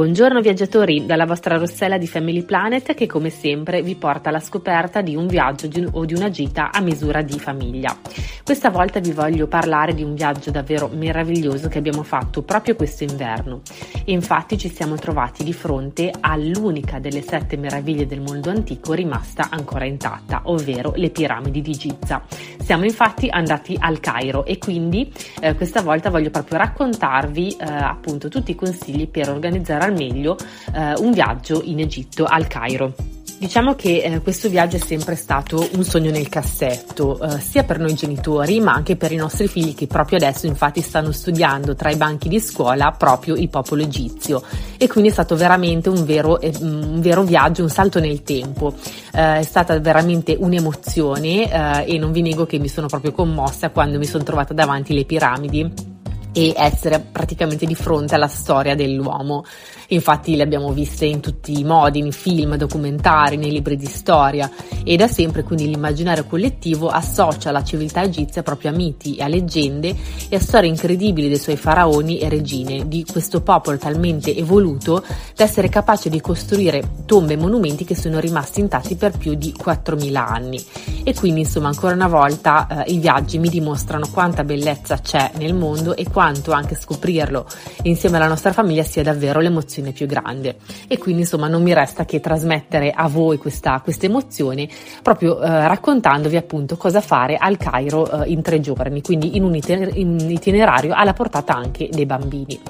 Buongiorno viaggiatori, dalla vostra Rossella di Family Planet che come sempre vi porta alla scoperta di un viaggio o di una gita a misura di famiglia. Questa volta vi voglio parlare di un viaggio davvero meraviglioso che abbiamo fatto proprio questo inverno. Infatti ci siamo trovati di fronte all'unica delle sette meraviglie del mondo antico rimasta ancora intatta, ovvero le piramidi di Giza. Siamo infatti andati al Cairo e quindi eh, questa volta voglio proprio raccontarvi eh, appunto tutti i consigli per organizzare al meglio eh, un viaggio in Egitto, al Cairo. Diciamo che eh, questo viaggio è sempre stato un sogno nel cassetto, eh, sia per noi genitori ma anche per i nostri figli che proprio adesso infatti stanno studiando tra i banchi di scuola proprio il popolo egizio e quindi è stato veramente un vero, eh, un vero viaggio, un salto nel tempo. Eh, è stata veramente un'emozione eh, e non vi nego che mi sono proprio commossa quando mi sono trovata davanti le piramidi e essere praticamente di fronte alla storia dell'uomo. Infatti le abbiamo viste in tutti i modi, in film, documentari, nei libri di storia e da sempre quindi l'immaginario collettivo associa la civiltà egizia proprio a miti e a leggende e a storie incredibili dei suoi faraoni e regine, di questo popolo talmente evoluto da essere capace di costruire tombe e monumenti che sono rimasti intatti per più di 4.000 anni. E quindi insomma ancora una volta eh, i viaggi mi dimostrano quanta bellezza c'è nel mondo e quanto anche scoprirlo insieme alla nostra famiglia sia davvero l'emozione più grande. E quindi insomma non mi resta che trasmettere a voi questa, questa emozione proprio eh, raccontandovi appunto cosa fare al Cairo eh, in tre giorni, quindi in un, itinerario alla portata anche dei bambini.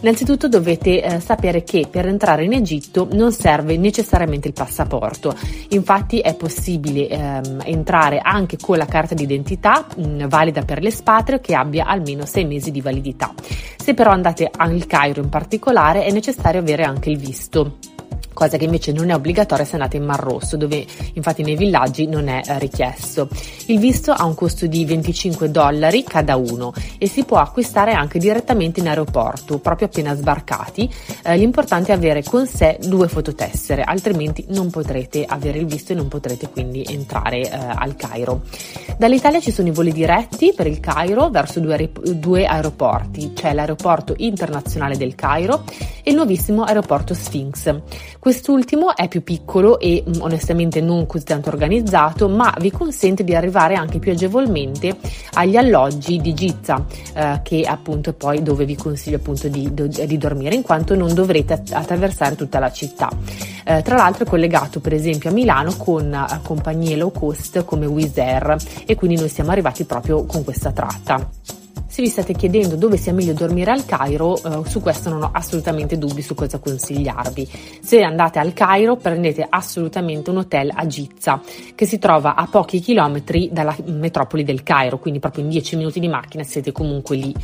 Innanzitutto dovete eh, sapere che per entrare in Egitto non serve necessariamente il passaporto, infatti è possibile ehm, entrare anche con la carta d'identità mh, valida per l'espatrio che abbia almeno sei mesi di validità. Se però andate al Cairo in particolare è necessario avere anche il visto cosa che invece non è obbligatoria se andate in Mar Rosso, dove infatti nei villaggi non è eh, richiesto. Il visto ha un costo di 25 dollari cada uno e si può acquistare anche direttamente in aeroporto, proprio appena sbarcati. Eh, l'importante è avere con sé due fototessere, altrimenti non potrete avere il visto e non potrete quindi entrare eh, al Cairo. Dall'Italia ci sono i voli diretti per il Cairo verso due, due aeroporti, c'è l'aeroporto internazionale del Cairo e il nuovissimo aeroporto Sphinx. Quest'ultimo è più piccolo e mm, onestamente non così tanto organizzato, ma vi consente di arrivare anche più agevolmente agli alloggi di Giza, eh, che appunto poi dove vi consiglio appunto di, di dormire, in quanto non dovrete attraversare tutta la città. Eh, tra l'altro è collegato per esempio a Milano con uh, compagnie low cost come Wizz Air e quindi noi siamo arrivati proprio con questa tratta. Se vi state chiedendo dove sia meglio dormire al Cairo, eh, su questo non ho assolutamente dubbi su cosa consigliarvi. Se andate al Cairo, prendete assolutamente un hotel a Giza, che si trova a pochi chilometri dalla metropoli del Cairo, quindi proprio in 10 minuti di macchina siete comunque lì.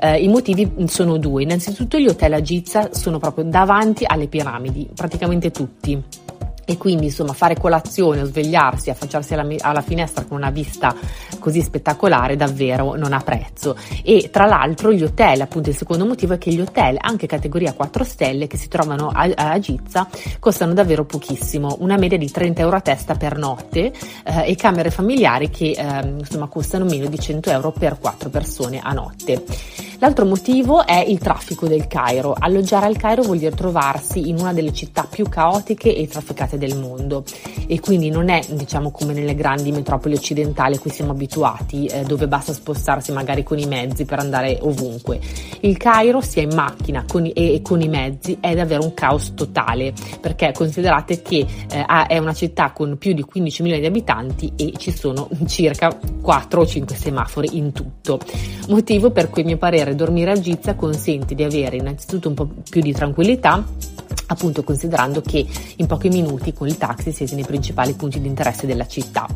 Eh, I motivi sono due. Innanzitutto gli hotel a Giza sono proprio davanti alle piramidi, praticamente tutti e quindi insomma fare colazione o svegliarsi, affacciarsi alla, alla, finestra con una vista così spettacolare davvero non ha prezzo. E tra l'altro gli hotel appunto il secondo motivo è che gli hotel anche categoria 4 stelle che si trovano a, a Gizza costano davvero pochissimo. Una media di 30 euro a testa per notte eh, e camere familiari che eh, insomma costano meno di 100 euro per 4 persone a notte. L'altro motivo è il traffico del Cairo. Alloggiare al Cairo vuol dire trovarsi in una delle città più caotiche e trafficate del mondo e quindi non è diciamo come nelle grandi metropoli occidentali a cui siamo abituati eh, dove basta spostarsi magari con i mezzi per andare ovunque. Il Cairo sia in macchina con i, e, con i mezzi è davvero un caos totale perché considerate che eh, è una città con più di 15 milioni di abitanti e ci sono circa 4 o 5 semafori in tutto. Motivo per cui a mio parere dormire a Gizza consente di avere innanzitutto un po' più di tranquillità appunto considerando che in pochi minuti con il taxi siete nei principali punti di interesse della città.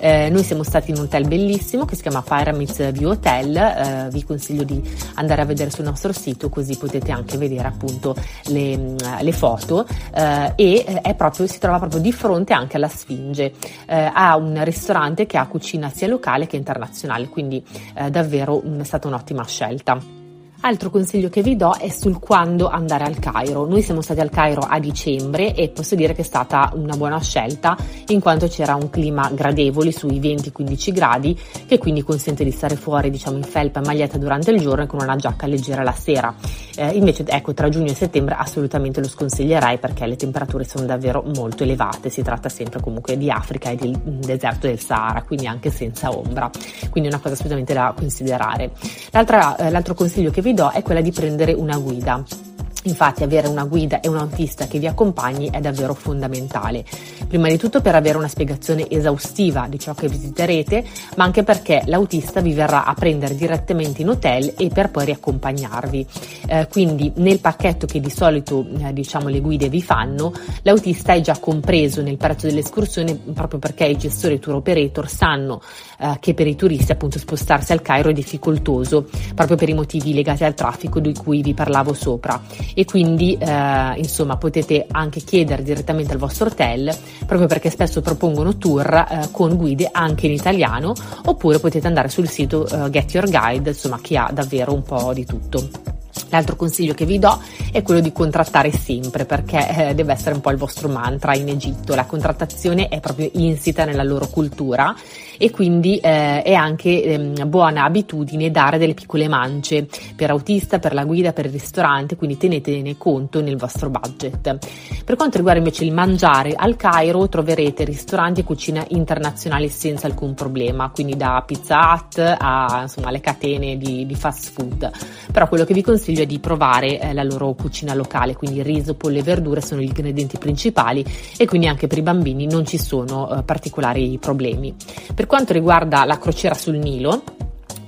Eh, noi siamo stati in un hotel bellissimo che si chiama Pyramids View Hotel, eh, vi consiglio di andare a vedere sul nostro sito così potete anche vedere appunto le, le foto eh, e eh, proprio, si trova proprio di fronte anche alla Sfinge. Eh, ha un ristorante che ha cucina sia locale che internazionale, quindi eh, davvero è stata un'ottima scelta. Altro consiglio che vi do è sul quando andare al Cairo. Noi siamo stati al Cairo a dicembre e posso dire che è stata una buona scelta in quanto c'era un clima gradevole sui 20-15 gradi che quindi consente di stare fuori diciamo in felpa e maglietta durante il giorno e con una giacca leggera la sera. Eh, invece ecco tra giugno e settembre assolutamente lo sconsiglierei perché le temperature sono davvero molto elevate, si tratta sempre comunque di Africa e del deserto del Sahara, quindi anche senza ombra. Quindi è una cosa assolutamente da considerare. Eh, l'altro consiglio che vi do è quella di prendere una guida. Infatti avere una guida e un autista che vi accompagni è davvero fondamentale, prima di tutto per avere una spiegazione esaustiva di ciò che visiterete, ma anche perché l'autista vi verrà a prendere direttamente in hotel e per poi riaccompagnarvi. Eh, quindi nel pacchetto che di solito eh, diciamo le guide vi fanno, l'autista è già compreso nel prezzo dell'escursione proprio perché i gestori tour operator sanno eh, che per i turisti appunto spostarsi al Cairo è difficoltoso proprio per i motivi legati al traffico di cui vi parlavo sopra e quindi eh, insomma potete anche chiedere direttamente al vostro hotel proprio perché spesso propongono tour eh, con guide anche in italiano oppure potete andare sul sito eh, Get Your Guide insomma che ha davvero un po' di tutto. L'altro consiglio che vi do è quello di contrattare sempre perché eh, deve essere un po' il vostro mantra in Egitto. La contrattazione è proprio insita nella loro cultura e quindi eh, è anche ehm, buona abitudine dare delle piccole mance per autista, per la guida, per il ristorante, quindi tenetene conto nel vostro budget. Per quanto riguarda invece il mangiare, al Cairo troverete ristoranti e cucina internazionali senza alcun problema, quindi da Pizza Hut a insomma, le catene di, di fast food. Però quello che vi consiglio è di provare eh, la loro cucina locale, quindi riso, pollo e verdure sono gli ingredienti principali e quindi anche per i bambini non ci sono eh, particolari problemi. Per quanto riguarda la crociera sul Nilo,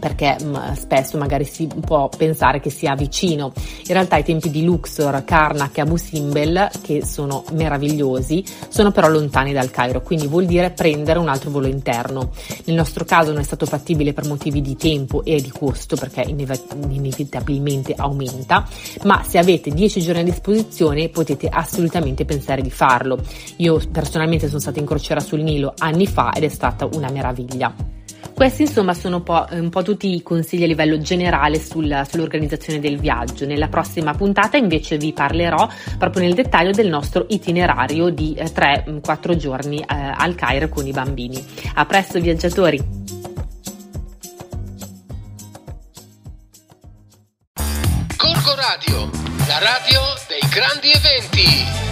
perché mh, mm, spesso magari si può pensare che sia vicino. In realtà i tempi di Luxor, Karnak e Abu Simbel, che sono meravigliosi, sono però lontani dal Cairo, quindi vuol dire prendere un altro volo interno. Nel nostro caso non è stato fattibile per motivi di tempo e di costo, perché inevitabilmente aumenta, ma se avete 10 giorni a disposizione potete assolutamente pensare di farlo. Io personalmente sono stata in crociera sul Nilo anni fa ed è stata una meraviglia. Questi insomma sono un po', un po tutti i consigli a livello generale sul, sull'organizzazione del viaggio. Nella prossima puntata invece vi parlerò proprio nel dettaglio del nostro itinerario di eh, 3-4 giorni eh, al Cairo con i bambini. A presto viaggiatori! Corco Radio, la radio dei grandi eventi.